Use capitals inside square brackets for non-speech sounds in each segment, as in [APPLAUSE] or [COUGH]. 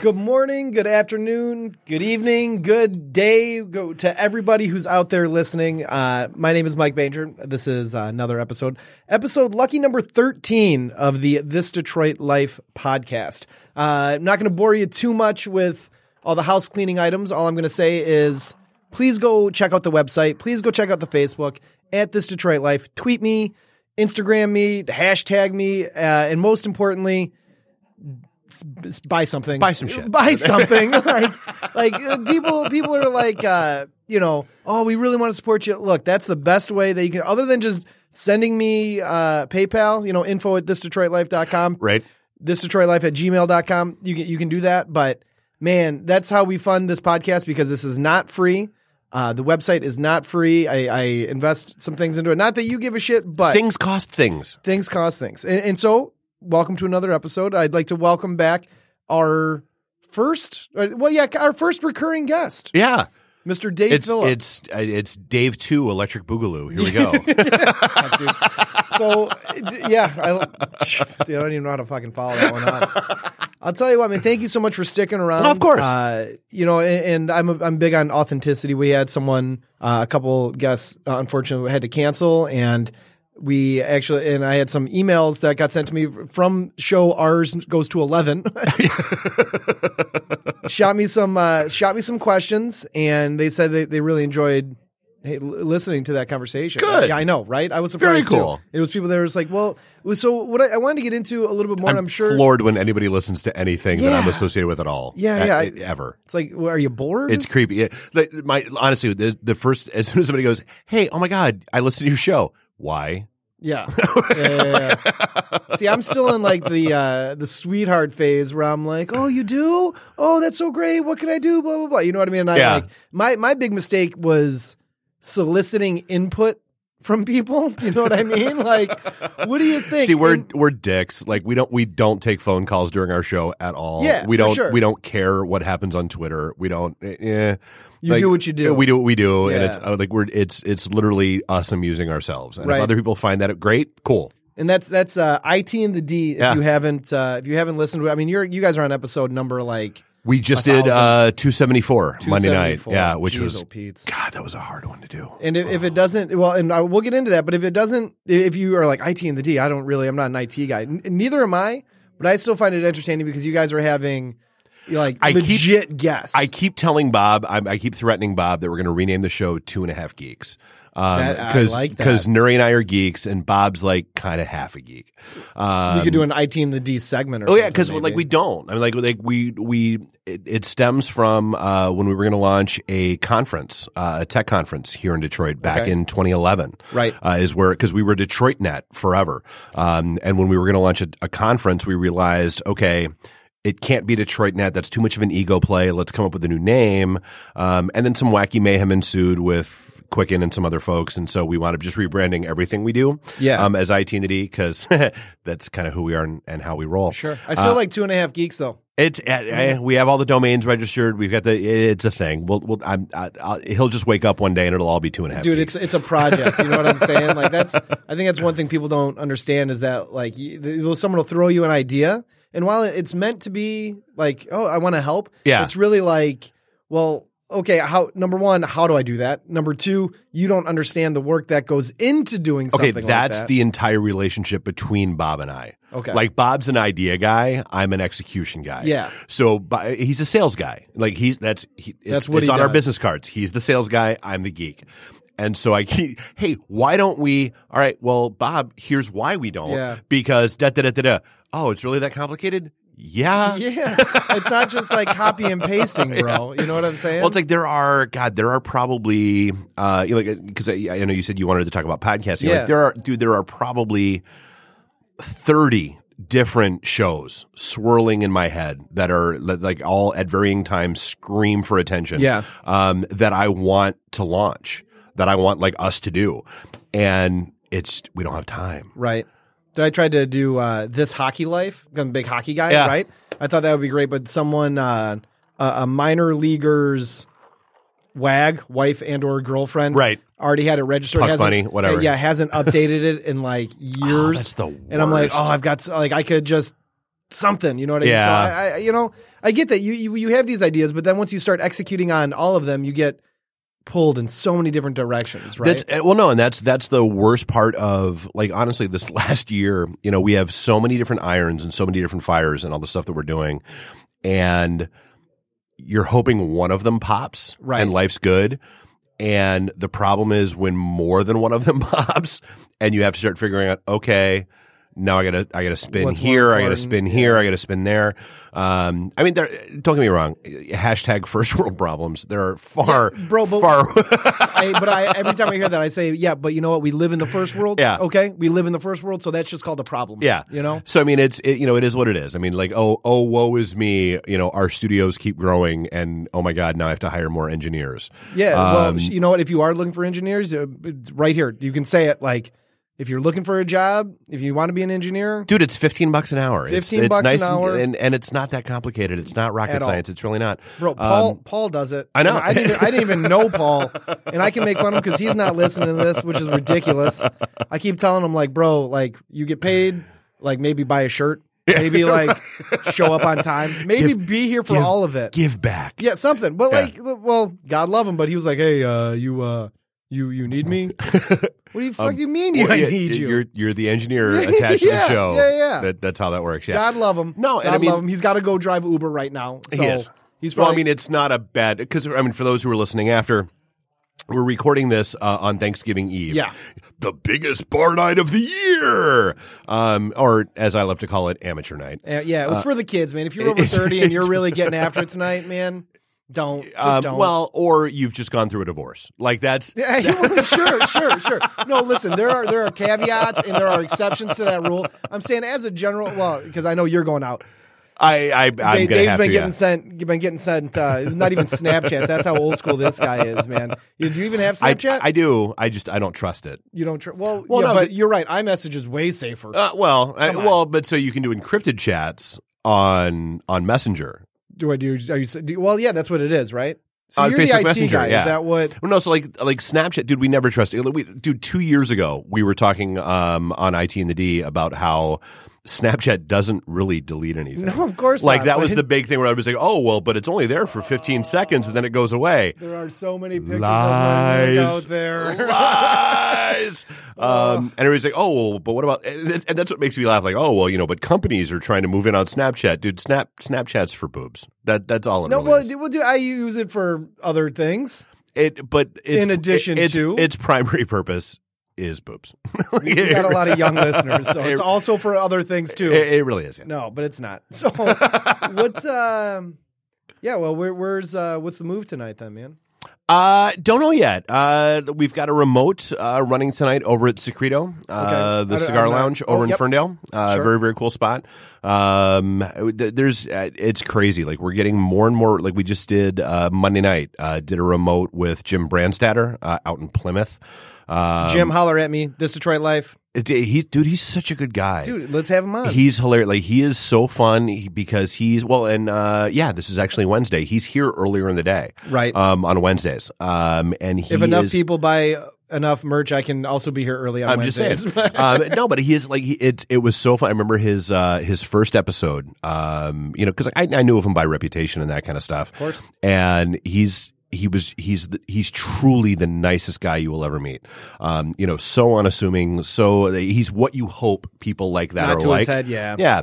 Good morning, good afternoon, good evening, good day go to everybody who's out there listening. Uh, my name is Mike Banger. This is uh, another episode, episode lucky number 13 of the This Detroit Life podcast. Uh, I'm not going to bore you too much with all the house cleaning items. All I'm going to say is please go check out the website. Please go check out the Facebook at This Detroit Life. Tweet me, Instagram me, hashtag me, uh, and most importantly, buy something. Buy some shit. Buy [LAUGHS] something. [LAUGHS] like like uh, people people are like uh, you know, oh, we really want to support you. Look, that's the best way that you can other than just sending me uh, PayPal, you know, info at thisdetroitlife.com. Right. Thisdetroitlife at gmail.com. You can you can do that. But man, that's how we fund this podcast because this is not free. Uh, the website is not free. I, I invest some things into it. Not that you give a shit, but Things cost things. things cost things. And, and so, welcome to another episode. I'd like to welcome back our first, uh, well, yeah, our first recurring guest, Yeah. Mr. Dave It's Phillip. it's uh, it's Dave Two Electric Boogaloo. Here we go. [LAUGHS] So, yeah, I, [LAUGHS] dude, I don't even know how to fucking follow that one up. I'll tell you what, man. Thank you so much for sticking around. Of course. uh, you know, and, and I'm a, I'm big on authenticity. We had someone, uh, a couple guests, uh, unfortunately, had to cancel, and we actually, and I had some emails that got sent to me from show ours goes to eleven. [LAUGHS] shot me some, uh, shot me some questions, and they said they, they really enjoyed hey, l- listening to that conversation. Good. Yeah, I know, right? I was surprised Very cool. Too. It was people that was like, well, so what I, I wanted to get into a little bit more. and I'm, I'm sure floored when anybody listens to anything that I'm associated with at all. Yeah, yeah, I- ever. it's like, well, are you bored? It's creepy. Yeah. Like, my honestly, the, the first as soon as somebody goes, "Hey, oh my god, I listened to your show." Why? yeah. [LAUGHS] yeah, yeah, yeah. See, I'm still in like the uh, the sweetheart phase where I'm like, oh, you do? Oh, that's so great. What can I do? Blah blah blah. You know what I mean? And I Yeah. like my my big mistake was soliciting input from people. [LAUGHS] You know what I mean? Like, what do you [LAUGHS] think? See, we're And- we're dicks. Like we don't we don't take phone calls during our show at all. Yeah, we don't sure. we don't care what happens on Twitter. We don't. Eh, You do what you do. We do what we do, and it's uh, like we're it's it's literally us amusing ourselves. And Right. if other people find that great, cool. and that's that's uh, it and the D. If Yeah. you haven't uh, if you haven't listened to, I mean, you're you guys are on episode number like We just did uh 274 Monday night. 274. Yeah, which Jeez, was oh, Pete's. God, that was a hard one to do. And if, if it doesn't, well, and I, we'll get into that. But if it doesn't, if you are like IT and the D, I don't really, I'm not an IT guy. N- neither am I. But I still find it entertaining because you guys are having like I keep- legit guests. I keep telling Bob, I, I keep threatening Bob that we're going to rename the show Two and a Half Geeks. Um, cause, like. Because Nuri and I are geeks, and Bob's like kind of half a geek. Um, you could do an IT and the D segment. Or something. Oh yeah, because like we don't. I mean, like like we we it, it stems from uh, when we were going to launch a conference, uh, a tech conference here in Detroit back Okay. in 2011. Right. uh, is where because we were Detroit Net forever, um, and when we were going to launch a, a conference, we realized okay. It can't be Detroit Net. That's too much of an ego play. Let's come up with a new name. Um, and then some wacky mayhem ensued with Quicken and some other folks. And so we wound up just rebranding everything we do Yeah. um, as IT and the D because [LAUGHS] that's kind of who we are and, and how we roll. sure. I Uh, still like two and a half geeks though. It's uh, uh, we have all the domains registered. We've got the. It's a thing. We'll. we'll I'm, I, I'll, he'll just wake up one day and it'll all be two and a half. Dude, geeks. it's it's a project. You know what I'm [LAUGHS] saying? Like that's I think that's one thing people don't understand is that like you, someone will throw you an idea, and while it's meant to be like, oh, I want to help, Yeah. it's really like, well, okay, how number one, how do I do that? Number two, you don't understand the work that goes into doing something. okay. That's like that. the entire relationship between Bob and I. Okay. Like Bob's an idea guy. I'm an execution guy. Yeah. So he's a sales guy. Like he's that's he, it's, That's what it's on our business cards. He's the sales guy. I'm the geek. And so I [LAUGHS] keep, hey, why don't we? All right, well, Bob, here's why we don't. Yeah. Because da da da da da. Oh, it's really that complicated? Yeah. [LAUGHS] yeah, it's not just like copy and pasting, bro. [LAUGHS] You know what I'm saying? Well, it's like there are God, there are probably uh, you know, because I, I know you said you wanted to talk about podcasting. Yeah. Like there are, dude, there are probably thirty different shows swirling in my head that are like all at varying times scream for attention. Yeah. um, that I want to launch, that I want like us to do, and it's we don't have time. Right. Did I try to do uh, this hockey life? I'm a big hockey guy, Yeah. right? I thought that would be great, but someone, uh, a, a minor leaguer's wag, wife and or girlfriend, Right. already had it registered. Puck bunny, whatever. Oh, Yeah, hasn't updated it in like [LAUGHS] years. that's the And I'm like, oh, I've got like I could just something, you know what I mean? Yeah. So I, I, you know, I get that you, you you have these ideas, but then once you start executing on all of them, you get pulled in so many different directions, right? That's uh, well, no, and that's that's the worst part of like honestly, this [LAUGHS] last year, you know, we have so many different irons and so many different fires and all the stuff that we're doing, and you're hoping one of them pops, Right. And life's good. And the problem is when more than one of them [LAUGHS] pops, and you have to start figuring out, okay, now I gotta I gotta spin What's here, I gotta spin here, I gotta spin there. Um, I mean, there, don't get me wrong. Hashtag first world problems. There are far, bro, but- far. [LAUGHS] I, but I every time I hear that, I say, yeah, but you know what? We live in the first world. Yeah. Okay, we live in the first world, so that's just called a problem. Yeah, You know. So I mean, it's it, you know, it is what it is. I mean, like, oh, oh, woe is me. You know, our studios keep growing, and oh my god, now I have to hire more engineers. Yeah. well, Um, you know what? If you are looking for engineers, uh, right here, you can say it like. If you're looking for a job, if you want to be an engineer, Dude, it's fifteen bucks an hour. It's- 15 it's, bucks an nice hour. and, and and it's not that complicated. It's not rocket science. It's really not. bro, Paul Um, Paul does it. I know. I didn't. I didn't even know Paul, [LAUGHS] and I can make fun of him because he's not listening to this, which is ridiculous. I keep telling him like, bro, like you get paid, like maybe buy a shirt, maybe like show up on time, [LAUGHS] maybe be here for give- all of it. give back. Yeah, something. But Yeah. like, well, God love him, but he was like, "Hey, uh, you, uh, you, you need me? [LAUGHS] what do you fuck do you mean? Um, Well, [LAUGHS] I yeah, need you? You're you're the engineer [LAUGHS] attached to the show. yeah, yeah. That, that's how that works. Yeah. God love him. No, God I mean- love him. He's got to go drive Uber right now. So He is. He's well, probably. I mean, it's not a bad because I mean, for those who are listening after. We're recording this uh, on Thanksgiving Eve. Yeah. The biggest bar night of the year. Um, or as I love to call it, amateur night. uh, yeah, it was for the kids, man. If you're over thirty and you're [LAUGHS] really getting after it tonight, man, don't. Just Um, don't. well, or you've just gone through a divorce. Like that's [LAUGHS] Yeah, well, [LAUGHS] sure, sure, sure. No, listen, there are there are caveats and there are exceptions to that rule. I'm saying as a general, well, because I know you're going out. I, I I'm Dave, Dave's been to. getting yeah. sent, been getting sent, uh, not even Snapchats. That's how old school this guy is, man. You, do you even have Snapchat? I do. I just I don't trust it. you don't. trust. well, Well, yeah, no, but but- you're right. iMessage is way safer. Uh, well, I, well, but so you can do encrypted chats on on Messenger. Do I do? Are you? Do, well, yeah, that's what it is, right? So On you're Facebook the IT Messenger, guy. yeah. Is that what? Well, no, so like like Snapchat, dude. We never trusted. We, dude, two years ago, we were talking um, on IT and the D about how Snapchat doesn't really delete anything. No, of course Like not, Like that was the big thing where I was like, oh well, but it's only there for 15 seconds and then it goes away. There are so many pictures of Lies. out there. [LAUGHS] Lies. um, and everybody's like, oh, well, but what about? And that's what makes me laugh. Like, oh, well, you know, but companies are trying to move in on Snapchat, dude. Snap Snapchat's for boobs. That that's all it no, really well, is. well, dude, I use it for other things. It, but it's, In addition it's, to? its primary purpose is boobs. [LAUGHS] We got a lot of young listeners, so it's [LAUGHS] also for other things too. It, it really is. Yeah. No, but it's not. So [LAUGHS] what? Um, yeah. Well, where, where's uh, what's the move tonight then, man? Uh, don't know yet. Uh, we've got a remote uh, running tonight over at Secreto, uh, Okay. the cigar lounge oh, over in yep. Ferndale. Uh, Sure. Very very cool spot. Um, there's uh, it's crazy. Like we're getting more and more. Like we just did uh, Monday night. Uh, did a remote with Jim Brandstatter uh, out in Plymouth. Um, Jim, holler at me. This Detroit life, he dude, he's such a good guy. dude. Let's have him on. He's hilarious. Like he is so fun because he's well, and uh, yeah, this is actually Wednesday. He's here earlier in the day, Right. Um, on Wednesdays. Um, and he if enough is, people buy enough merch, I can also be here early on I'm just Wednesdays. saying. [LAUGHS] um, no, but he is like he, it. It was so fun. I remember his uh, his first episode. Um, you know, because I, I knew of him by reputation and that kind of stuff. Of course. And he's he was he's the, he's truly the nicest guy you will ever meet. Um, you know, so unassuming. So he's what you hope people like that Not are to his like. head, yeah. Yeah.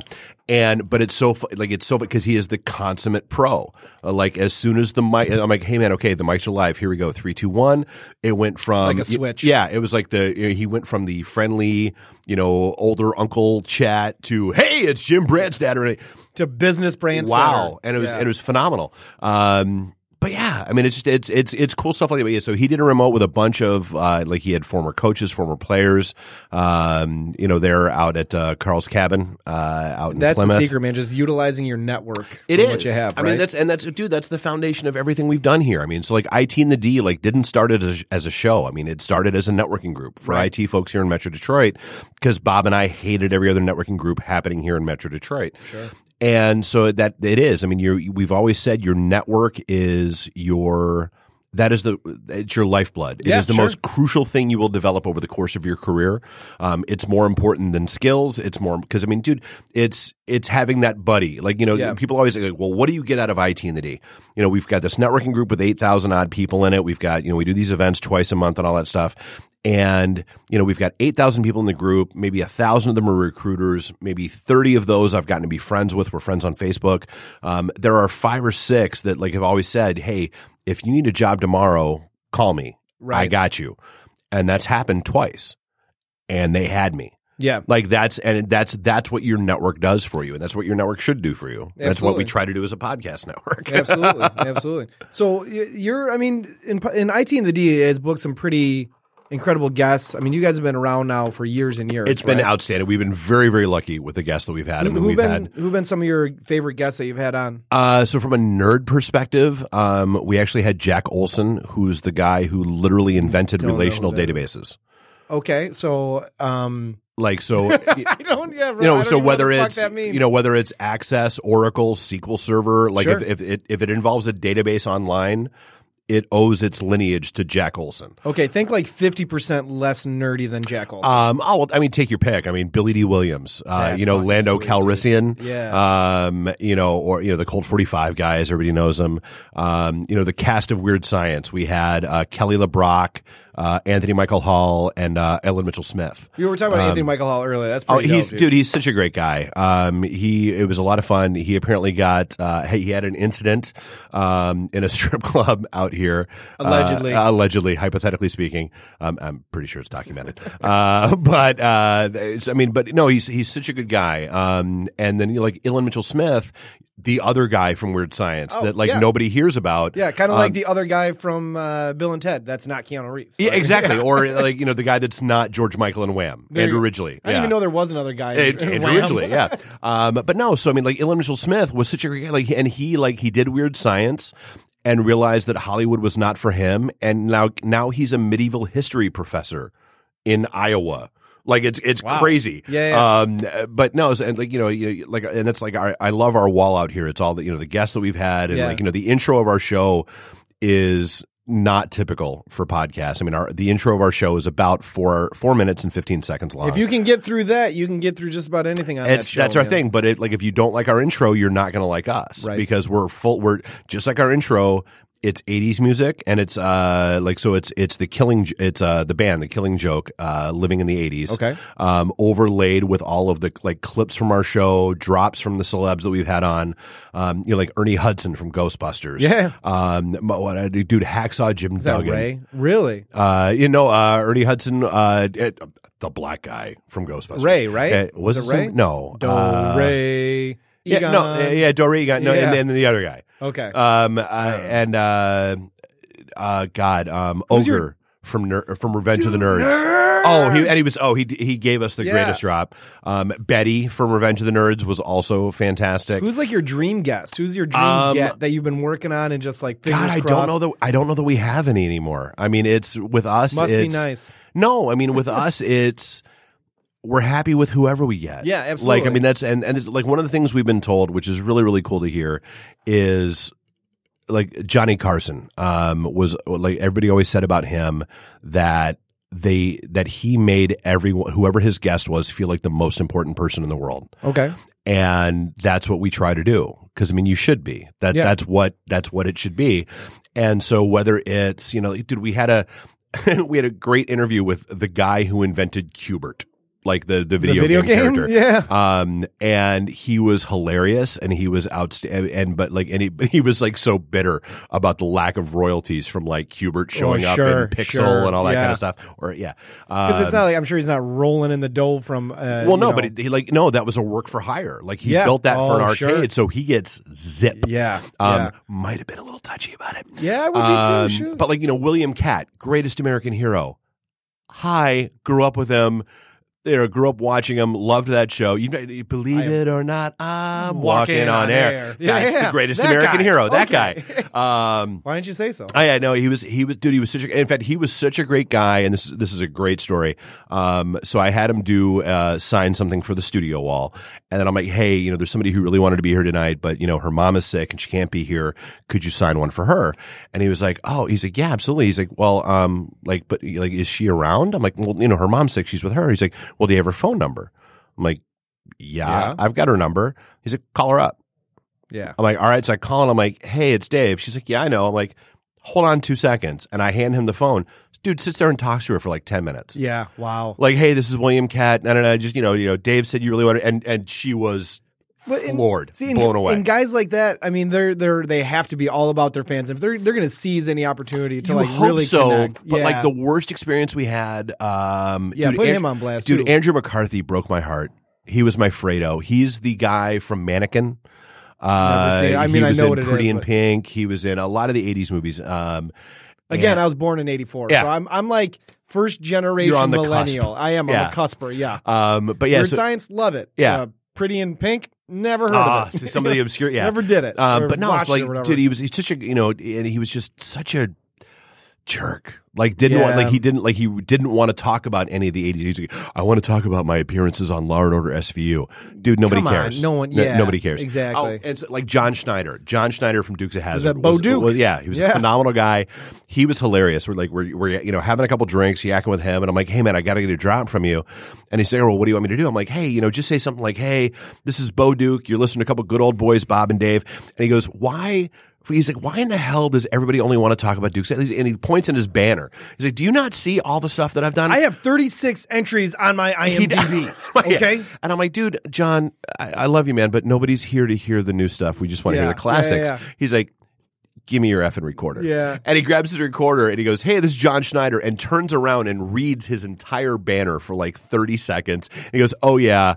And but it's so like it's so because he is the consummate pro. Uh, like as soon as the mic, I'm like, hey man, okay, the mics are live. Here we go, three, two, one. It went from Like a switch. Yeah, it was like the you know, he went from the friendly, you know, older uncle chat to hey, it's Jim Brandstatter. to business brand. Wow, center. and it was Yeah. and it was phenomenal. Um, but yeah, I mean, it's just, it's it's it's cool stuff like that. But yeah, so he did a remote with a bunch of uh, like he had former coaches, former players. Um, you know, they're out at uh, Karl's cabin uh, out in That's Plymouth. the secret, man. Just utilizing your network. It is what you have. I mean, that's and that's dude. That's the foundation of everything we've done here. I mean, so like IT and the D like didn't start it as, as a show. I mean, it started as a networking group for Right. IT folks here in Metro Detroit because Bob and I hated every other networking group happening here in Metro Detroit. Sure. And so that it is. I mean, you're we've always said your network is your that is the it's your lifeblood. It is Yeah, the sure. most crucial thing you will develop over the course of your career. Um, it's more important than skills. It's more because I mean, dude, it's it's having that buddy. Like you know, Yeah. people always say, like, "Well, what do you get out of IT in the D?" You know, we've got this networking group with eight thousand odd people in it. We've got you know, we do these events twice a month and all that stuff. And you know, we've got eight thousand people in the group. Maybe a thousand of them are recruiters. Maybe thirty of those I've gotten to be friends with. We're friends on Facebook. Um, there are five or six that like have always said, "Hey, if you need a job tomorrow, call me. I got you." And that's happened twice, and they had me. yeah. Like that's and that's that's what your network does for you, and that's what your network should do for you. That's what we try to do as a podcast [LAUGHS] network. absolutely, absolutely. So you're, I mean, in in IT and the D has booked some pretty incredible guests. I mean, you guys have been around now for years and years. it's been right? outstanding. We've been very very lucky with the guests that we've had. I mean, Who've we've been had who've been some of your favorite guests that you've had on? Uh, so from a nerd perspective, um, we actually had Jack Olson, who's the guy who literally invented relational databases. Okay, so um, Like so, [LAUGHS] I don't, yeah, you know, so whether it's you know whether it's Access, Oracle, SQL Server, like Sure. if, if it if it involves a database online, it owes its lineage to Jack Olson. okay, think like fifty percent less nerdy than Jack Olson. Um, oh, well, I mean, take your pick. I mean, Billy Dee Williams, uh, you know, Lando sweet, Calrissian, Yeah. um, you know, or you know, the Colt Forty Five guys, everybody knows them. Um, you know, the cast of Weird Science. We had uh, Kelly LeBrock, uh, Anthony Michael Hall, and uh, Ilan Mitchell Smith. we were talking about Anthony Michael Hall earlier. That's Oh, pretty he's dope, dude. He's such a great guy. Um, he it was a lot of fun. He apparently got uh, he had an incident um, in a [LAUGHS] strip club out here. Allegedly. uh, allegedly, hypothetically speaking. Um, I'm pretty sure it's documented. uh, [LAUGHS] but uh, it's, I mean, but no, he's he's such a good guy. Um, and then you know, like Ilan Mitchell Smith, the other guy from Weird Science Oh, that like yeah. nobody hears about. Yeah, kind of Um, like the other guy from uh, Bill and Ted. That's not Keanu Reeves. yeah, Like, exactly. Or like you know the guy that's not George Michael and Wham, there Andrew. Ridgeley. I didn't even know there was another guy. It, in Andrew. Ridgeley, yeah. [LAUGHS] Um, but no, so I mean, like Ilan Mitchell Smith was such a great guy, like, and he like he did weird science and realized that Hollywood was not for him, and now now he's a medieval history professor in Iowa. Like it's it's Wow. crazy. Yeah, yeah. Um, but no, and like you know, you, like, and it's like our, I love our wall out here. It's all the you know the guests that we've had, and Yeah. like you know the intro of our show is not typical for podcasts. I mean, our the intro of our show is about four four minutes and fifteen seconds long. If you can get through that, you can get through just about anything on that show, that's our man. thing, but it, like if you don't like our intro, you're not going to like us Right. because we're full. We're just like our intro. It's 80s music and it's uh like so it's it's the killing it's uh the band the Killing Joke uh living in the 80s Okay. um overlaid with all of the like clips from our show drops from the celebs that we've had on um you know like Ernie Hudson from Ghostbusters Yeah. um what dude Hacksaw Jim Is that Duggan Ray? Really? uh you know uh Ernie Hudson uh it, the black guy from Ghostbusters Ray, right? Uh, was, it Ray? some- no Do uh, Ray. Yeah, no, yeah, Dory got no, Yeah. and then the other guy. Okay. Um, uh, and uh, uh, God, um, Who's Ogre your- from Ner- from Revenge of the Nerds. Oh, he and he was oh he he gave us the Yeah. greatest drop. Um, Betty from Revenge of the Nerds was also fantastic. Who's like your dream guest? Who's your dream Um, get that you've been working on and just like fingers God, I don't crossed? know that I don't know that we have any anymore. I mean, it's with us. Must be it's- nice. No, I mean with us, it's we're happy with whoever we get. Yeah, absolutely. Like I mean that's and and it's like one of the things we've been told, which is really really cool to hear, is like Johnny Carson um was like everybody always said about him that they that he made everyone whoever his guest was feel like the most important person in the world Okay. and that's what we try to do because i mean you should be that Yeah. that's what that's what it should be and so whether it's you know dude we had a [LAUGHS] we had a great interview with the guy who invented Qbert like the the video, video game, game? character. [LAUGHS] Yeah. Um, and he was hilarious, and he was outstanding. And but like, and he, but he was like so bitter about the lack of royalties from like Qbert showing up Oh, sure, in Pixel sure, and all that kind of stuff. Or yeah, Because it's Um, not like I'm sure he's not rolling in the dough from. Uh, well, no, know- but he, he, like no, that was a work for hire. Like he Yeah. built that for an Oh, arcade, sure. so he gets zip. yeah, Um, yeah. might have been a little touchy about it. Yeah, would be Um, too. Shoot. But like you know, William Katt, greatest American hero. Hi, grew up with him. You know, grew up watching him. Loved that show. You, you believe I it or not, I'm walking walking, on, on air. air. Yeah, That's yeah. the greatest That American guy. hero. That guy. [LAUGHS] Um, Why didn't you say so? I yeah, no, he was he was dude. He was such a. In fact, he was such a great guy, and this is this is a great story. Um, so I had him do uh, sign something for the studio wall, and then I'm like, hey, you know, there's somebody who really wanted to be here tonight, but you know, her mom is sick and she can't be here. Could you sign one for her? And he was like, oh, he's like, yeah, absolutely. He's like, well, um, like, but like, is she around? I'm like, well, you know, her mom's sick. She's with her. He's like, well, do you have her phone number? I'm like, yeah, Yeah. I've got her number. He's like, call her up. yeah. I'm like, all right. So I call and I'm like, hey, it's Dave. She's like, yeah, I know. I'm like, hold on two seconds. And I hand him the phone. Dude sits there and talks to her for like 10 minutes. Yeah. Wow. Like, hey, this is William Katt. No, no, no. Just, you know, you know, Dave said you really wanted, and, and she was But in- floored, See, and, blown away. and guys like that, I mean, they're they're they have to be all about their fans. If they're they're going to seize any opportunity to you like hope really so, connect. but yeah. like the worst experience we had, um, Yeah, dude, put him on blast, Dude, too. Andrew McCarthy broke my heart. He was my Fredo. He's the guy from Mannequin. Uh, seen it. I he mean, I was know in what it is, Pretty in but- Pink. He was in a lot of the '80s movies. Um, again, and- I was born in '84, Yeah. so I'm I'm like first generation You're on the millennial. cusp. I am. I'm Yeah. a cusper. Yeah. um, but yeah, Weird so, Science, love it. Yeah. Uh, Pretty in Pink, never heard Ah, of it. so some of the obscure, yeah, [LAUGHS] Never did it. Um, but no, it's like, dude, he was he's such a you know, and he was just such a jerk. Like didn't want, like he didn't like he didn't want to talk about any of the 80s. He's like, I want to talk about my appearances on Law and Order SVU. Dude, nobody on, cares. no one- yeah, nobody cares. Oh, exactly. Oh, and so, like John Schneider, John Schneider from Dukes of Hazzard. that Bo was- Duke? was- yeah, he was a phenomenal guy. He was hilarious. We're like we're we're you know having a couple drinks, yakking with him, and I'm like, hey man, I got to get a drop from you. And he's saying, well, what do you want me to do? I'm like, hey, you know, just say something like, hey, this is Bo Duke. You're listening to a couple good old boys, Bob and Dave. And he goes, why? He's like, why in the hell does everybody only want to talk about Dukes? And he points in his banner. He's like, do you not see all the stuff that I've done? I have 36 entries on my [LAUGHS] IMDb. [LAUGHS] Okay. And I'm like, dude, John, I, I love you, man, but nobody's here to hear the new stuff. We just want to Yeah. hear the classics. Yeah. He's like, give me your effing recorder. Yeah. And he grabs his recorder and he goes, hey, this is John Schneider, and turns around and reads his entire banner for like 30 seconds. And he goes, oh, yeah.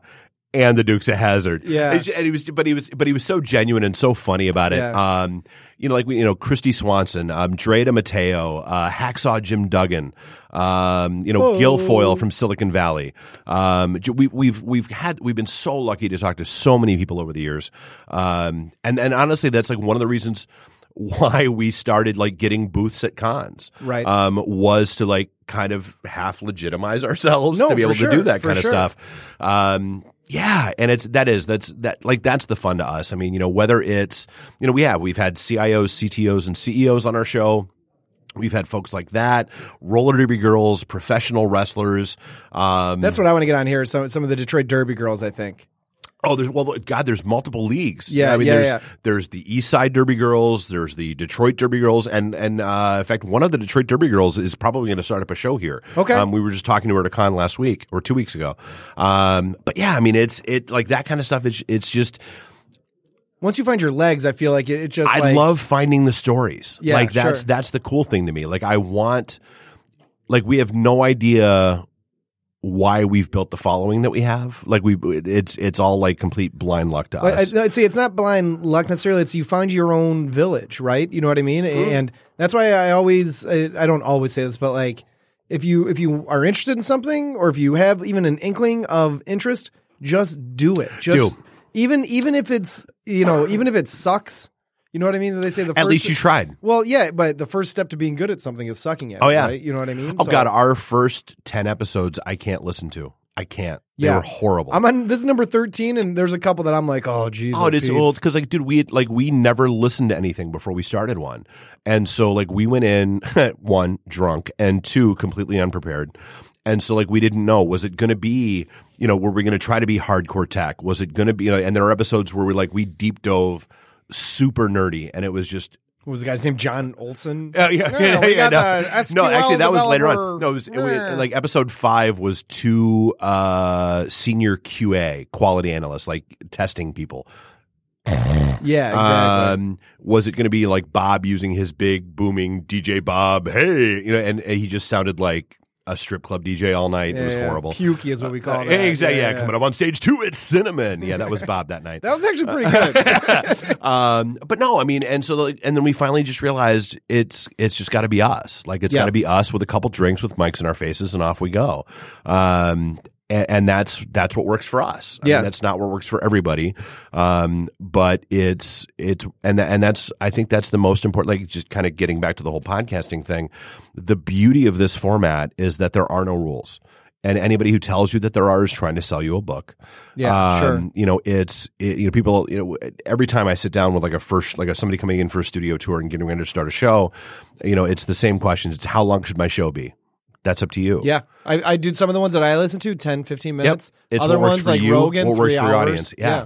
And the Dukes of Hazzard, Yeah. and he was, but he was, but he was so genuine and so funny about it. Yeah. Um, you know, like we, you know, Kristy Swanson, um, Drea de Matteo, uh, Hacksaw Jim Duggan, um, you know, Oh. Gilfoyle from Silicon Valley. Um, we, we've we've had we've been so lucky to talk to so many people over the years, um, and and honestly, that's like one of the reasons why we started like getting booths at cons, Right. Um, was to like kind of half legitimize ourselves No, to be able sure, to do that kind sure. of stuff. Um, yeah, and it's that is that's that like that's the fun to us. I mean, you know, whether it's you know we have we've had CIOs, CTOs, and CEOs on our show. We've had folks like that, roller derby girls, professional wrestlers. Um, That's what I want to get on here. Some some of the Detroit Derby girls, I think. Oh, there's well, God, there's multiple leagues. Yeah, I mean, yeah, there's yeah. there's the East Side Derby girls, there's the Detroit Derby girls, and and uh, in fact, one of the Detroit Derby girls is probably going to start up a show here. Okay. um, we were just talking to her at a con last week or two weeks ago. Um, but yeah, I mean, it's it like that kind of stuff. It's it's just. Once you find your legs, I feel like it, it just I like, love finding the stories. Yeah, like that's sure. that's the cool thing to me. Like I want like we have no idea why we've built the following that we have. Like we it's it's all like complete blind luck to us. I, I'd it's not blind luck necessarily. It's you find your own village, right? You know what I mean? Mm-hmm. And that's why I always, I, I don't always say this, but like, if you if you are interested in something, or if you have even an inkling of interest, just do it. Just Do. even even if it's you know even if it sucks. You know what I mean? They say the At least you tried. Well, yeah, but the first step to being good at something is sucking at Oh, yeah. right? you know what I mean? Oh So- god, our first 10 episodes I can't listen to. I can't. They Yeah. were horrible. I'm on this is number thirteen, and there's a couple that I'm like, oh, geez, Oh, it's old because like, dude, we had, like we never listened to anything before we started one, and so like we went in [LAUGHS] one drunk and two completely unprepared, and so like we didn't know was it going to be you know were we going to try to be hardcore tech? Was it going to be? You know, and there are episodes where we like we deep dove super nerdy, and it was just What was the guy's name? John Olson. Uh, yeah, Yeah, no. the SQL no, actually, that was later on. No, it was, it was- Yeah. like episode five was two uh, senior QA quality analysts, like testing people. Yeah, exactly. Um, was it going to be like Bob using his big booming DJ Bob? Hey, you know, and, and he just sounded like a strip club DJ all night. it was Yeah, horrible. Pukey is what we call Uh, exactly. Yeah, Yeah, coming up on stage two, it's Cinnamon. Yeah, that was Bob that night. [LAUGHS] That was actually pretty good. [LAUGHS] um, but no, I mean, and so, and then we finally just realized it's it's just got to be us. Like, it's Yeah. got to be us with a couple drinks with mics in our faces, and off we go. Um, and, and that's that's what works for us. I Yeah. mean, that's not what works for everybody. Um, but it's it's and and that's I think that's the most important. Like, just kind of getting back to the whole podcasting thing. The beauty of this format is that there are no rules. And anybody who tells you that there are is trying to sell you a book. Yeah, sure. You know, it's it, you know people. You know, every time I sit down with like a first like a, somebody coming in for a studio tour and getting ready to start a show, you know, it's the same questions. It's how long should my show be? That's up to you. yeah, I, I do some of the ones that I listen to 10, 15 Yep. minutes. It's Other what works ones for like you, Rogan, what works for your hours. audience. Yeah.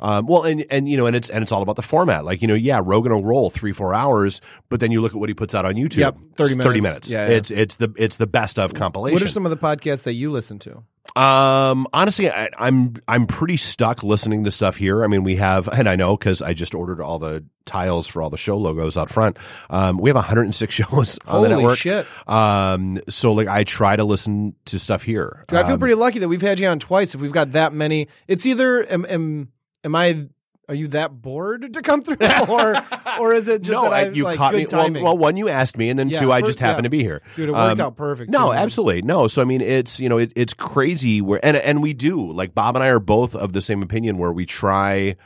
Um, well, and and you know, and it's and it's all about the format. Like you know, yeah, Rogan will roll three four hours, but then you look at what he puts out on YouTube. Yep, 30 It's Thirty minutes. minutes. Yeah, yeah. It's it's the it's the best of compilation. What are some of the podcasts that you listen to? Um, honestly, I, I'm I'm pretty stuck listening to stuff here. I mean, we have, and I know because I just ordered all the tiles for all the show logos out front. Um, we have 106 [LAUGHS] shows on Holy the network. shit. Um, so like I try to listen to stuff here. I feel Um, pretty lucky that we've had you on twice. If we've got that many, it's either am am, am I are you that bored to come through, [LAUGHS] or or is it just no, that I, you like caught good me. Well, well, one you asked me, and then Yeah, two, I first- just happened yeah. to be here. Dude, it worked Um, out perfect. No, man. absolutely no. So I mean, it's you know, it, it's crazy. Where and and we do like Bob and I are both of the same opinion. Where we try,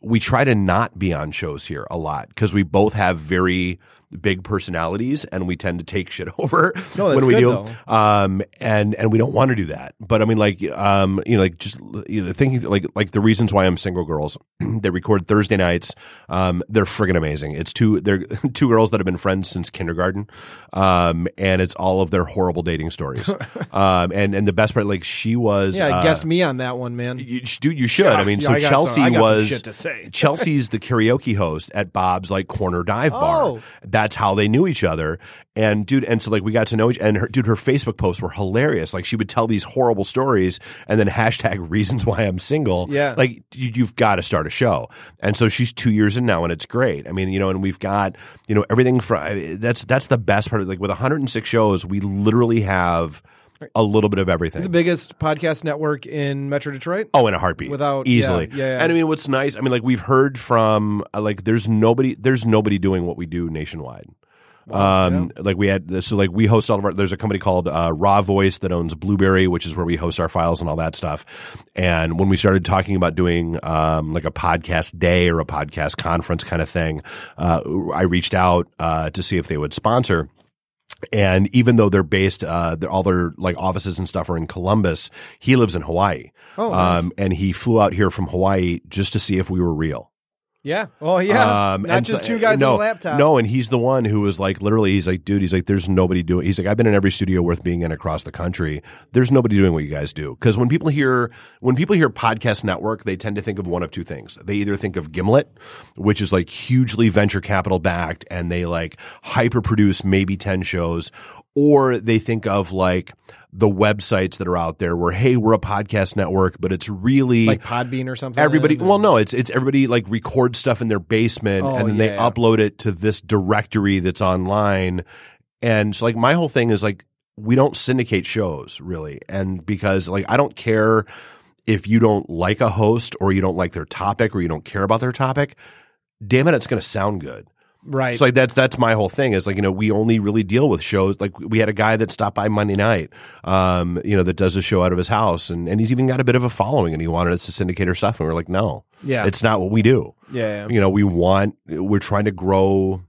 we try to not be on shows here a lot because we both have very big personalities and we tend to take shit [LAUGHS] over No, when we good, do um and and we don't want to do that but i mean like um you know like just you know thinking like like the reasons why i'm single girls [CLEARS THROAT] they record thursday nights um they're friggin' amazing it's two they're [LAUGHS] two girls that have been friends since kindergarten um and it's all of their horrible dating stories [LAUGHS] um and and the best part like she was Yeah, uh, guess me on that one, man. you, dude, you should. I mean, Yeah, so I Chelsea some- I got some was shit to say. Chelsea's the karaoke host at Bob's like corner dive bar. Oh. That's how they knew each other. And dude, and so like we got to know each. And her, dude, her Facebook posts were hilarious. Like she would tell these horrible stories and then [LAUGHS] hashtag reasons why I'm single. Yeah. like you, you've got to start a show. And so she's two years in now, and it's great. I mean, you know, and we've got you know everything from that's that's the best part. of Like with 106 shows, we literally have a little bit of everything. The biggest podcast network in Metro Detroit. Oh, in a heartbeat, Without- easily. yeah, yeah, yeah. And I mean, what's nice? I mean, like we've heard from uh, like there's nobody there's nobody doing what we do nationwide. um, like we had so like we host all of our. There's a company called uh, Raw Voice that owns Blubrry, which is where we host our files and all that stuff. And when we started talking about doing um, like a podcast day or a podcast conference kind of thing, uh, I reached out uh, to see if they would sponsor. And even though they're based, uh, they're, all their like offices and stuff are in Columbus, he lives in Hawaii. Oh, nice. um, and he flew out here from Hawaii just to see if we were real. Yeah. Oh, yeah. Um, Not and just so- two guys no, on a laptop. No, and he's the one who was like, literally, he's like, dude, he's like, there's nobody doing. He's like, I've been in every studio worth being in across the country. There's nobody doing what you guys do. Because when people hear when people hear podcast network, they tend to think of one of two things. They either think of Gimlet, which is like hugely venture capital backed, and they like hyper produce maybe ten shows, or they think of like the websites that are out there where hey we're a podcast network but it's really Like Podbean or something. everybody well no it's it's everybody like records stuff in their basement Oh, and then they yeah. upload it to this directory that's online and so like my whole thing is like we don't syndicate shows really and because like i don't care if you don't like a host or you don't like their topic or you don't care about their topic damn it it's going to sound good Right. so like that's that's my whole thing is like you know we only really deal with shows like we had a guy that stopped by Monday night, um, you know that does a show out of his house and and he's even got a bit of a following and he wanted us to syndicate our stuff and we are like no, Yeah. it's not what we do. yeah. You know we want we're trying to grow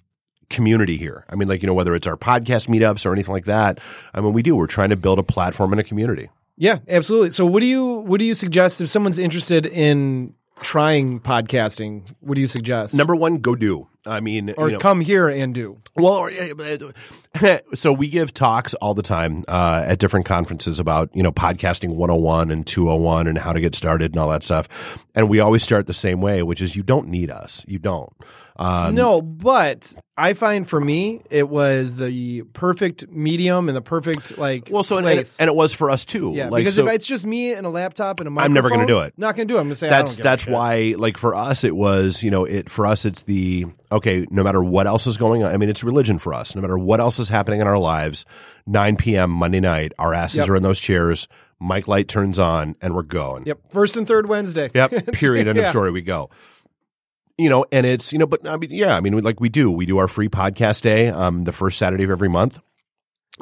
community here. I mean like you know whether it's our podcast meetups or anything like that. I mean we do. We're trying to build a platform and a community. Yeah, absolutely. So what do you what do you suggest if someone's interested in trying podcasting? What do you suggest? Number one, go do. I mean, or you know, come here and do. well, or, [LAUGHS] so we give talks all the time uh, at different conferences about you know podcasting 101 and 201 and how to get started and all that stuff. And we always start the same way, which is you don't need us. You don't. Um, no, but I find for me it was the perfect medium and the perfect like Well, so and, place. and it was for us too. yeah, Like, because so if it's just me and a laptop and a microphone, I'm never gonna do it. Not gonna do it. I'm gonna say that's I don't that's why like for us it was you know it for us it's the okay no matter what else is going on i mean it's religion for us no matter what else is happening in our lives 9 p.m monday night our asses Yep. are in those chairs mic light turns on and we're going Yep, first and third Wednesday. Yep. [LAUGHS] Period. End Yeah. of story. We go. You know, and it's you know, but I mean, yeah, I mean, like we do, we do our free podcast day, um, the first Saturday of every month.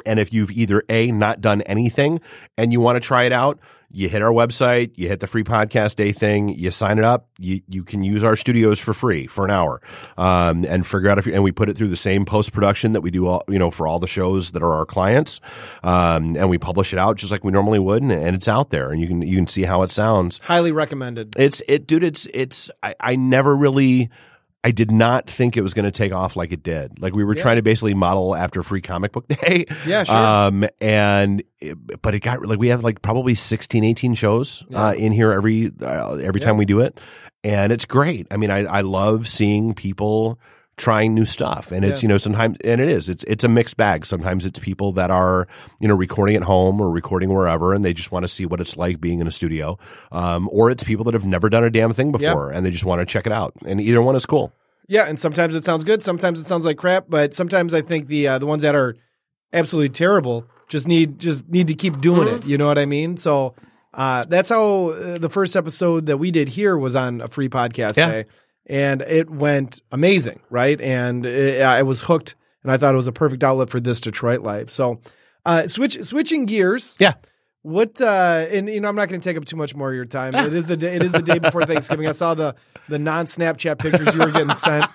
And if you've either a not done anything and you want to try it out, you hit our website, you hit the free podcast day thing, you sign it up, you you can use our studios for free for an hour, um, and figure out if and we put it through the same post production that we do all you know for all the shows that are our clients, um, and we publish it out just like we normally would, and, and it's out there, and you can you can see how it sounds. Highly recommended. It's it, dude. It's it's. I, I never really. I did not think it was going to take off like it did. Like we were trying to basically model after Free Comic Book [LAUGHS] Day. Yeah, sure. Um, and it, but it got like we have like probably 16, 18 shows uh, in here every uh, every time we do it, and it's great. I mean, I I love seeing people trying new stuff and it's Yeah. you know sometimes and it is it's it's a mixed bag sometimes it's people that are you know recording at home or recording wherever and they just want to see what it's like being in a studio um, or it's people that have never done a damn thing before and they just want to check it out and either one is cool Yeah, and sometimes it sounds good, sometimes it sounds like crap, but sometimes I think the uh, the ones that are absolutely terrible just need just need to keep doing Mm-hmm. it. You know what I mean? So uh, that's how uh, the first episode that we did here was on a free podcast Yeah. day, and it went amazing, right? And it, I was hooked, and I thought it was a perfect outlet for this Detroit life. So uh, switch switching gears. yeah What uh and you know I'm not going to take up too much more of your time. It is the day, it is the day before [LAUGHS] Thanksgiving. I saw the the non Snapchat pictures you were getting sent.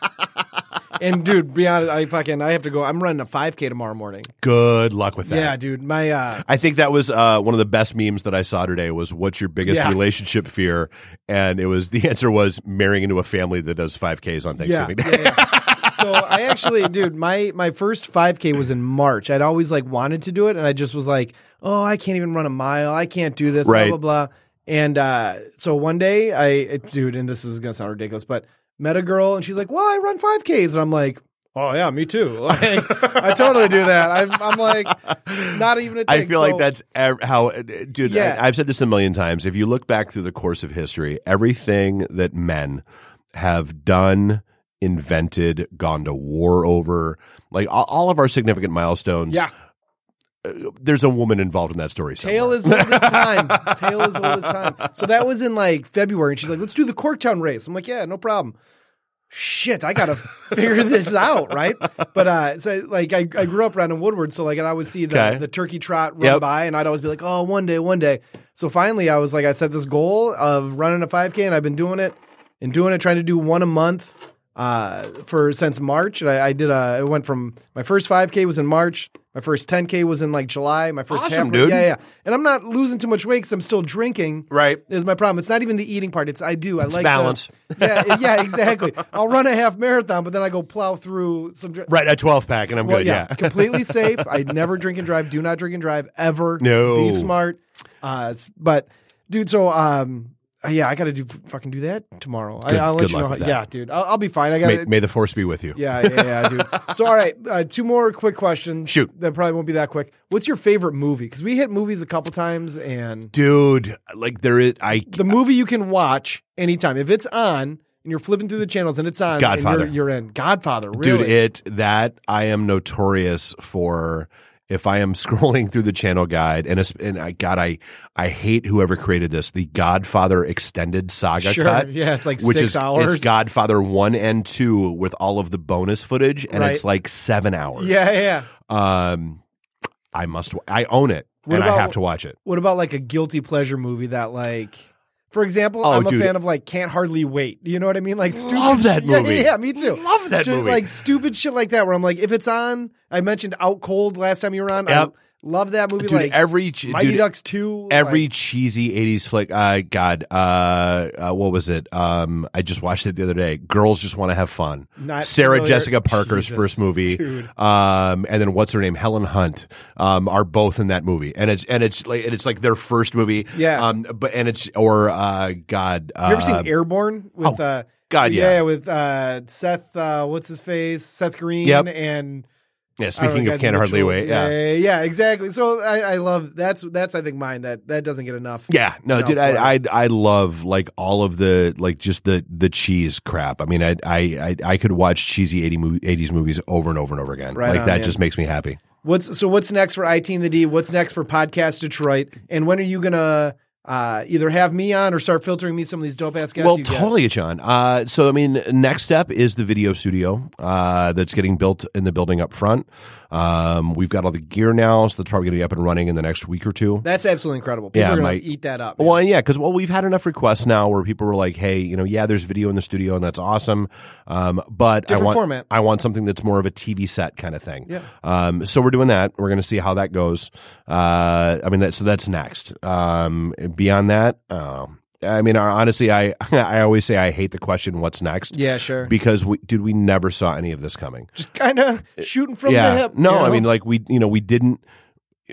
And dude, be honest, I fucking I have to go. I'm running a 5K tomorrow morning. good luck with that Yeah, dude. My uh I think that was uh, one of the best memes that I saw today. Was what's your biggest Yeah. relationship fear? And it was the answer was marrying into a family that does five Ks on yeah, Thanksgiving Day. yeah, yeah. So I actually, dude, my my first 5K was in March. I'd always like wanted to do it, and I just was like, oh, I can't even run a mile. I can't do this. Right. Blah blah blah. And uh, so one day, I it- dude, and this is gonna sound ridiculous, but met a girl, and she's like, well, I run 5Ks, and I'm like. Oh yeah, me too. [LAUGHS] Like I totally do that. I'm, I'm like not even a thing. I feel So- like that's ev- how, uh, dude. Yeah. I, I've said this a million times. If you look back through the course of history, everything that men have done, invented, gone to war over, like all, all of our significant milestones. yeah. There's a woman involved in that story. Somewhere. Tail is old as time. [LAUGHS] Tail is old as time. So that was in like February, and she's like, "Let's do the Corktown race." I'm like, "Yeah, no problem." Shit, I gotta [LAUGHS] figure this out, right? But uh, so like I, I grew up around in Woodward, so like and I'd see the, Okay. the turkey trot run Yep. by, and I'd always be like, "Oh, one day, one day." So finally, I was like, I set this goal of running a 5K, and I've been doing it and doing it, trying to do one a month uh, for since March. And I, I did a. I went from my first 5K was in March. My first 10K was in like July. My first Awesome, half, dude. yeah, yeah. And I'm not losing too much weight because I'm still drinking. Right. Is my problem. It's not even the eating part. It's I do. I like to- balance. yeah, yeah, exactly. I'll run a half marathon, but then I go plow through some. dr- Right, a 12 pack, and I'm Well, good. yeah, Yeah. [LAUGHS] completely safe. I never drink and drive. Do not drink and drive ever. No. be smart. Uh, it's, but dude, so um, yeah, I got to do fucking do that tomorrow. Good- I, I'll let you know. How, yeah, dude, I'll, I'll be fine. I got may, may the force be with you. Yeah, yeah, yeah, dude. [LAUGHS] So, all right, uh, two more quick questions. Shoot. That probably won't be that quick. What's your favorite movie? Because we hit movies a couple times, and Dude, like there is, I, the movie you can watch anytime if it's on and you're flipping through the channels and it's on. and Godfather. you're, you're in Godfather. Really? dude, it, that I am notorious for. If I am [LAUGHS] scrolling through the channel guide and and I God I I hate whoever created this the Godfather extended saga Sure. cut Yeah, it's like which six is hours. it's Godfather one and two with all of the bonus footage and Right. it's like seven hours yeah, yeah. um I must I own it What and I have to watch it What about like a guilty pleasure movie that like for example, Oh, I'm a dude. fan of like Can't Hardly Wait. You know what I mean? Like stupid Love that [LAUGHS] shit- yeah, movie. Yeah, yeah, me too. Love that Just, movie. Like stupid shit like that where I'm like, if it's on, I mentioned Out Cold last time you were on. Yep. Love that movie. Dude, like every Mighty dude, Ducks two. Every like, cheesy '80s flick. Uh, God, uh, uh, what was it? Um, I just watched it the other day. Girls just want to have fun. Sarah familiar. Jessica Parker's Jesus, first movie. dude. Um, and then what's her name? Helen Hunt. Um, are both in that movie, and it's and it's like and it's like their first movie. Yeah. Um, but and it's or uh, God. Uh, you ever seen Airborne with oh, uh God, yeah. with uh Seth uh what's his face Seth Green Yep. and yeah. Speaking of Can't Hardly Wait. yeah, Yeah. yeah, exactly. So I, I love that's that's I think mine that that doesn't get enough. Yeah, no, No, dude, I, I I love like all of the like just the the cheese crap. I mean, I I I, I could watch cheesy 80 movie, 80s movies over and over and over again. Right like on, that just makes me happy. What's so what's next for IT and the D? What's next for Podcast Detroit? And when are you gonna uh, either have me on or start filtering me some of these dope ass guests? Well, totally, John. Uh, so, I mean, next step is the video studio uh, that's getting built in the building up front. Um, we've got all the gear now, so that's probably going to be up and running in the next week or two. That's absolutely incredible. People Yeah, are gonna eat that up. man. Well, and yeah, because well, we've had enough requests now where people were like, "Hey, you know, yeah, there's video in the studio, and that's awesome, um, but I want format. I want something that's more of a TV set kind of thing." Yeah. Um, so we're doing that. We're going to see how that goes. Uh, I mean, that so that's next. Um, beyond that, um, I mean, honestly, I [LAUGHS] I always say I hate the question, "What's next?" yeah, sure. Because we, dude, we never saw any of this coming Just kind of shooting from yeah. the hip. No, you I mean like we you know we didn't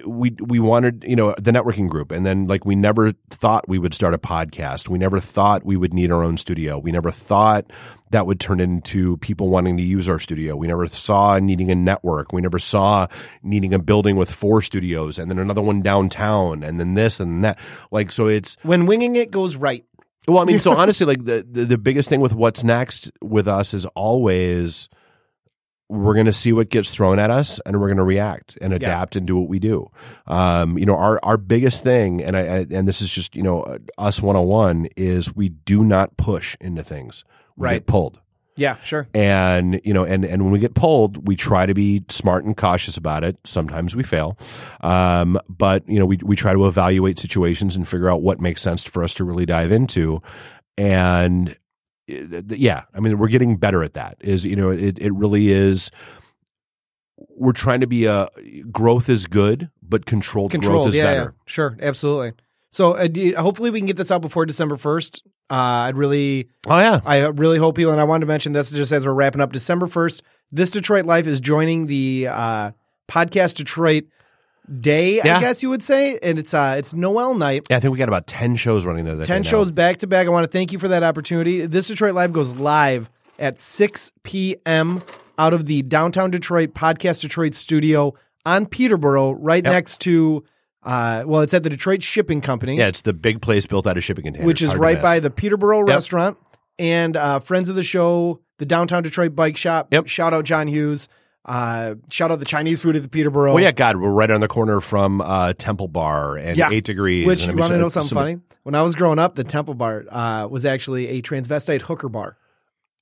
we we wanted you know the networking group and then like we never thought we would start a podcast. We never thought we would need our own studio. We never thought that would turn into people wanting to use our studio. We never saw needing a network. We never saw needing a building with four studios and then another one downtown and then this and that. Like so it's when winging it goes right. well, I mean, so [LAUGHS] honestly, like the, the the biggest thing with what's next with us is always we're going to see what gets thrown at us, and we're going to react and adapt and do what we do. Um, you know, our our biggest thing, and I, I and this is just you know us one on one is we do not push into things. We Right. get pulled Yeah, sure. and you know and and when we get pulled we try to be smart and cautious about it sometimes we fail um, but you know we we try to evaluate situations and figure out what makes sense for us to really dive into and yeah i mean we're getting better at that is you know it, it really is we're trying to be a growth is good but controlled, Controlled. growth is yeah, better yeah, sure, absolutely. So uh, hopefully we can get this out before December first. Uh, I'd really, oh yeah I really hope people, and I wanted to mention this just as we're wrapping up. December first, this Detroit Life is joining the uh, podcast Detroit Day, I guess you would say, and it's uh, it's Noel night. yeah i think we got about 10 shows running there 10 shows back to back. I want to thank you for that opportunity. This Detroit Life goes live at 6 p.m. out of the downtown Detroit Podcast Detroit studio on Peterboro, right Yep. next to, uh, well, it's at the Detroit Shipping Company, yeah it's the big place built out of shipping containers which is right by the Peterboro restaurant. And uh, friends of the show, the downtown Detroit Bike Shop. Yep. Shout out John Hughes. Uh, shout out the Chinese food at the Peterboro. Well, yeah, God, we're right on the corner from uh, Temple Bar and Yeah. Eight Degrees. Which you want to know something so- funny? When I was growing up, the Temple Bar uh, was actually a transvestite hooker bar.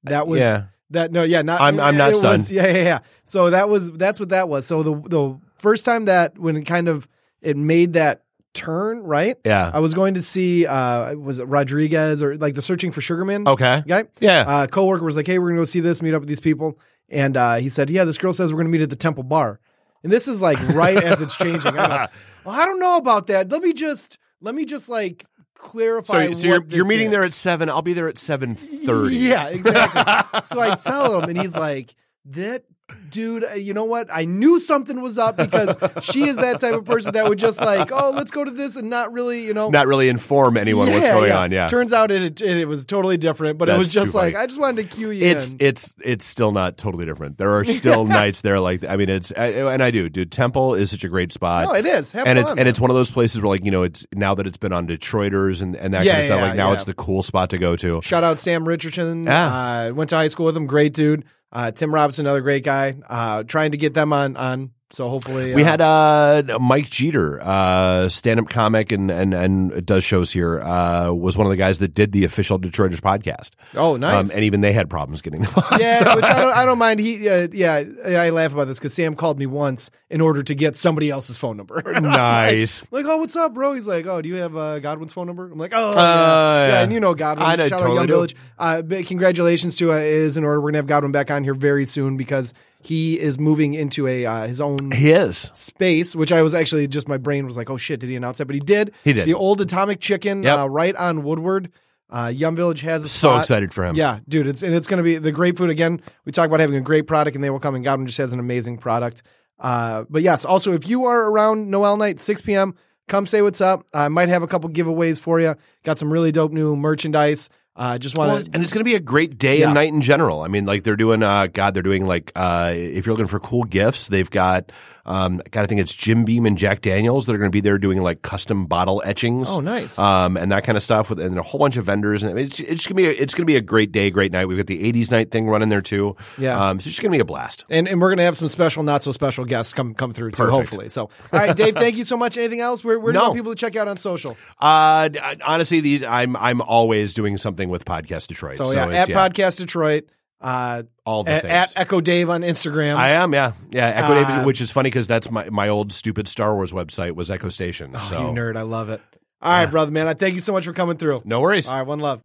That was Yeah. that no, yeah, not I'm- I'm not it was- yeah, yeah, yeah. So that was that's what that was. So the the first time that when it kind of it made that turn, right? Yeah. I was going to see uh was it Rodriguez or like the Searching for Sugar Man Okay. guy? Yeah. Uh coworker was like, "Hey, we're going to go see this, meet up with these people." And uh, he said, "Yeah, this girl says we're going to meet at the Temple Bar." And this is like right as it's changing. I'm like, [LAUGHS] well, I don't know about that. Let me just let me just like clarify. so, so you're, you're meeting there at seven. I'll be there at seven thirty. Yeah, exactly. [LAUGHS] so I tell him, and he's like, "That dude, uh, you know what? I knew something was up because she is that type of person that would just like, oh, let's go to this and not really, you know." Not really inform anyone what's going yeah. on. Yeah. Turns out it, it it was totally different, but it was just like funny. I just wanted to cue you it's in. it's it's still not totally different. There are still [LAUGHS] nights there like I mean it's I, and I do dude. Temple is such a great spot. no, it is. Have and fun, it's man. and it's one of those places where like you know it's now that it's been on Detroiters and, and that Yeah, kind of stuff yeah, like now yeah. it's the cool spot to go to. Shout out Sam Richardson. Yeah. Uh, went to high school with him. Great dude. Uh, Tim Robinson, another great guy. Uh, trying to get them on on. So hopefully We uh, had uh, Mike Jeter, uh, stand-up comic and, and and does shows here. Uh, was one of the guys that did the official Detroiters podcast. Oh, nice. Um, and even they had problems getting them on. Yeah, which I don't, I don't mind. He, uh, yeah, I laugh about this because Sam called me once in order to get somebody else's phone number. [LAUGHS] Nice. like, oh, what's up, bro? He's like, oh, do you have uh, Godwin's phone number? I'm like, oh, yeah. yeah. and you know Godwin. I know, Shout totally out Young do. Village. Uh, congratulations to uh, is in order. We're gonna have Godwin back on here very soon because he is moving into a uh, his own He is. space, which I was actually just my brain was like, oh shit, did he announce that? But he did. He did. The old Atomic Chicken, Yep. uh, right on Woodward. Uh, Yum Village has a So spot. excited for him. Yeah, dude, it's and it's going to be the great food again. We talk about having a great product, and they will come. And Godwin just has an amazing product. Uh, but yes, also if you are around Noel night, six p.m., come say what's up. I might have a couple giveaways for you. Got some really dope new merchandise. Uh, just Well, want to. and it's going to be a great day Yeah. and night in general. I mean, like they're doing, uh, God, they're doing like, uh, if you're looking for cool gifts, they've got, um, God, I think it's Jim Beam and Jack Daniels that are going to be there doing like custom bottle etchings. Oh, nice. Um, and that kind of stuff with, and a whole bunch of vendors. And it's, it's going to be, a, it's going to be a great day, great night. We've got the 80s night thing running there too. Yeah. Um, so it's just going to be a blast. and, and we're gonna have some special, not so special guests come come through too, Perfect. hopefully. So, all right, Dave, thank you so much. Anything else? Where, where do you want people to check out on social? Uh, honestly, these, I'm, I'm always doing something with Podcast Detroit. So, yeah, it's, at Podcast Detroit, uh, all the at, things. at Echo Dave on Instagram. I am, yeah, yeah. Echo Uh, David, which is funny because that's my my old stupid Star Wars website was Echo Station. Oh, so you nerd, I love it. All right, brother, man. I thank you so much for coming through. no worries. All right, one love.